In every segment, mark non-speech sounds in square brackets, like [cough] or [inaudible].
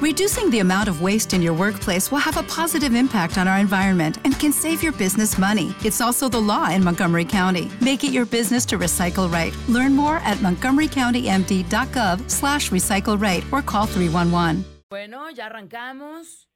Reducing the amount of waste in your workplace will have a positive impact on our environment and can save your business money. It's also the law in Montgomery County. Make it your business to recycle right. Learn more at montgomerycountymd.gov slash recycle right or call 311. Bueno, ya arrancamos.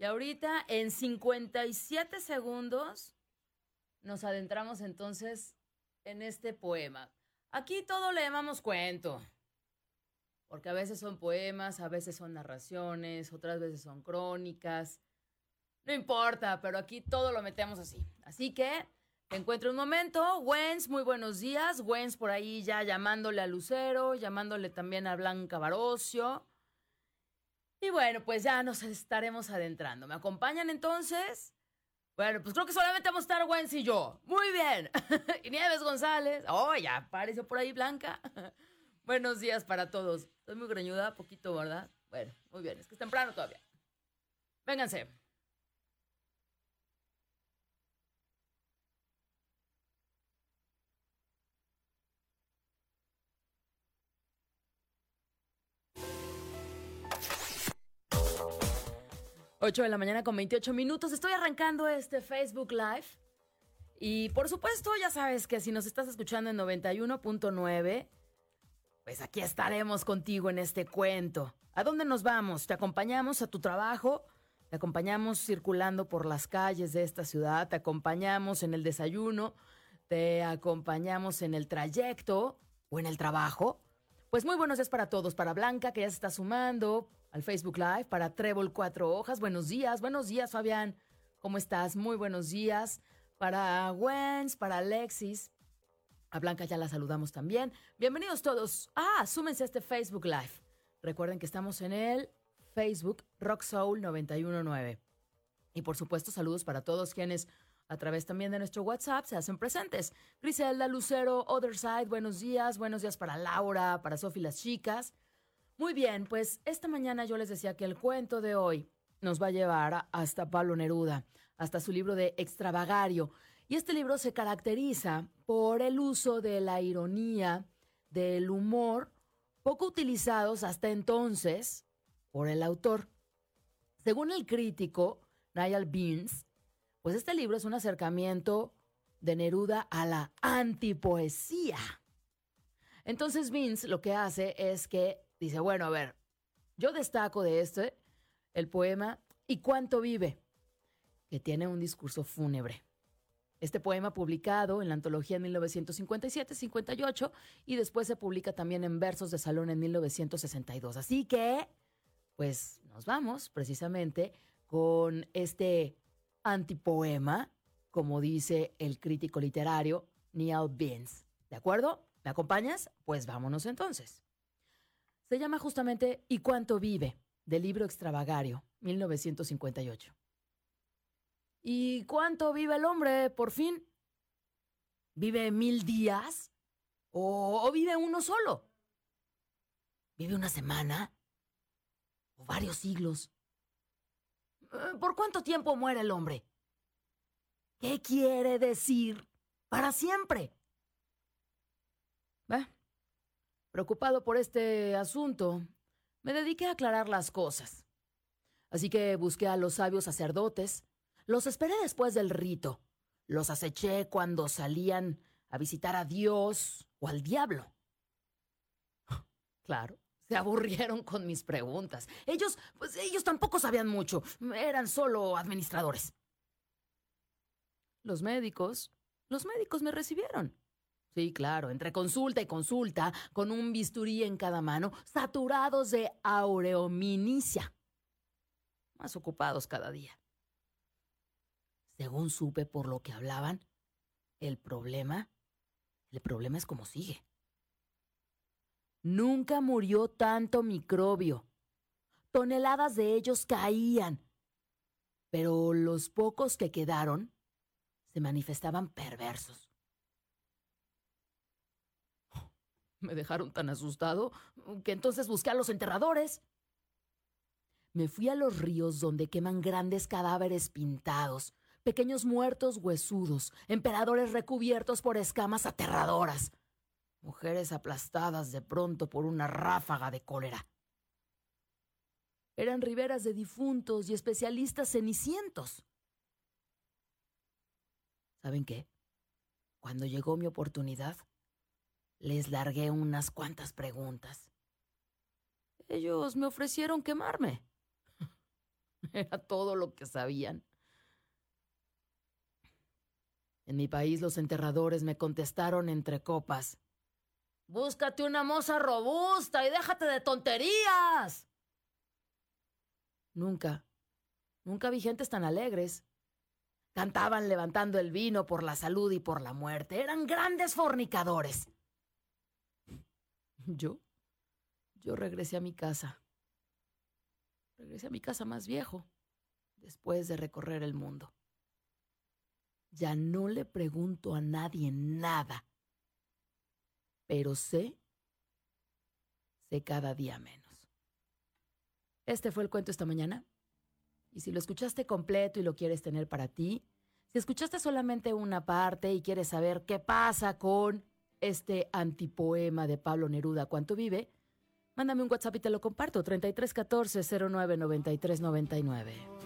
Y ahorita en 57 segundos nos adentramos entonces en este poema. Aquí todo le llamamos cuento. Porque a veces son poemas, a veces son narraciones, otras veces son crónicas. No importa, pero aquí todo lo metemos así. Así que te encuentro un momento. Wens, muy buenos días. Wens por ahí ya llamándole a Lucero, llamándole también a Blanca Barocio. Y bueno, pues ya nos estaremos adentrando. ¿Me acompañan entonces? Bueno, pues creo que solamente vamos a estar Wens y yo. Muy bien. [laughs] y Nieves González. Oh, ya apareció por ahí Blanca. [laughs] Buenos días para todos. Estoy muy greñuda, poquito, ¿verdad? Bueno, muy bien, es que es temprano todavía. Vénganse. Ocho de la mañana con 28 minutos. Estoy arrancando este Facebook Live. Y por supuesto, ya sabes que si nos estás escuchando en 91.9 pues aquí estaremos contigo en este cuento. ¿A dónde nos vamos? ¿Te acompañamos a tu trabajo? ¿Te acompañamos circulando por las calles de esta ciudad? ¿Te acompañamos en el desayuno? ¿Te acompañamos en el trayecto o en el trabajo? Pues muy buenos días para todos. Para Blanca, que ya se está sumando al Facebook Live. Para Trébol Cuatro Hojas. Buenos días. Buenos días, Fabián. ¿Cómo estás? Muy buenos días. Para Wens, para Alexis, a Blanca ya la saludamos también. Bienvenidos todos. Ah, súmense a este Facebook Live. Recuerden que estamos en el Facebook Rock Soul 919. Y por supuesto, saludos para todos quienes a través también de nuestro WhatsApp se hacen presentes. Griselda Lucero, Other Side, buenos días. Buenos días para Laura, para Sofi las chicas. Muy bien, pues esta mañana yo les decía que el cuento de hoy nos va a llevar hasta Pablo Neruda, hasta su libro de Extravagario. Y este libro se caracteriza por el uso de la ironía, del humor, poco utilizados hasta entonces por el autor. Según el crítico Niall Beans, pues este libro es un acercamiento de Neruda a la antipoesía. Entonces Beans lo que hace es que dice, bueno, a ver, yo destaco de este el poema ¿Y cuánto vive? que tiene un discurso fúnebre. Este poema publicado en la antología en 1957-58 y después se publica también en Versos de Salón en 1962. Así que, pues nos vamos precisamente con este antipoema, como dice el crítico literario Neil Beans. ¿De acuerdo? ¿Me acompañas? Pues vámonos entonces. Se llama justamente ¿Y cuánto vive? del libro Extravagario, 1958. ¿Y cuánto vive el hombre, por fin? ¿Vive mil días? ¿O, vive uno solo? ¿Vive una semana? ¿O varios siglos? Eh, ¿Por cuánto tiempo muere el hombre? ¿Qué quiere decir para siempre? Preocupado por este asunto, me dediqué a aclarar las cosas. Así que busqué a los sabios sacerdotes, los esperé después del rito. Los aceché cuando salían a visitar a Dios o al diablo. Claro, se aburrieron con mis preguntas. Ellos, pues ellos tampoco sabían mucho. Eran solo administradores. Los médicos, los médicos me recibieron. Sí, claro, entre consulta y consulta, con un bisturí en cada mano, saturados de aureominicia. Más ocupados cada día. Según supe por lo que hablaban, el problema, el problema es como sigue. Nunca murió tanto microbio. Toneladas de ellos caían. Pero los pocos que quedaron se manifestaban perversos. Me dejaron tan asustado que entonces busqué a los enterradores. Me fui a los ríos donde queman grandes cadáveres pintados, pequeños muertos huesudos, emperadores recubiertos por escamas aterradoras, mujeres aplastadas de pronto por una ráfaga de cólera. Eran riberas de difuntos y especialistas cenicientos. ¿Saben qué? Cuando llegó mi oportunidad, les largué unas cuantas preguntas. Ellos me ofrecieron quemarme. [laughs] Era todo lo que sabían. En mi país los enterradores me contestaron entre copas. Búscate una moza robusta y déjate de tonterías. Nunca, nunca vi gentes tan alegres. Cantaban levantando el vino por la salud y por la muerte. Eran grandes fornicadores. Yo, yo regresé a mi casa. Regresé a mi casa más viejo, después de recorrer el mundo. Ya no le pregunto a nadie nada, pero sé, sé cada día menos. Este fue el cuento esta mañana. Y si lo escuchaste completo y lo quieres tener para ti, si escuchaste solamente una parte y quieres saber qué pasa con este antipoema de Pablo Neruda, ¿cuánto vive? Mándame un WhatsApp y te lo comparto, 3314 09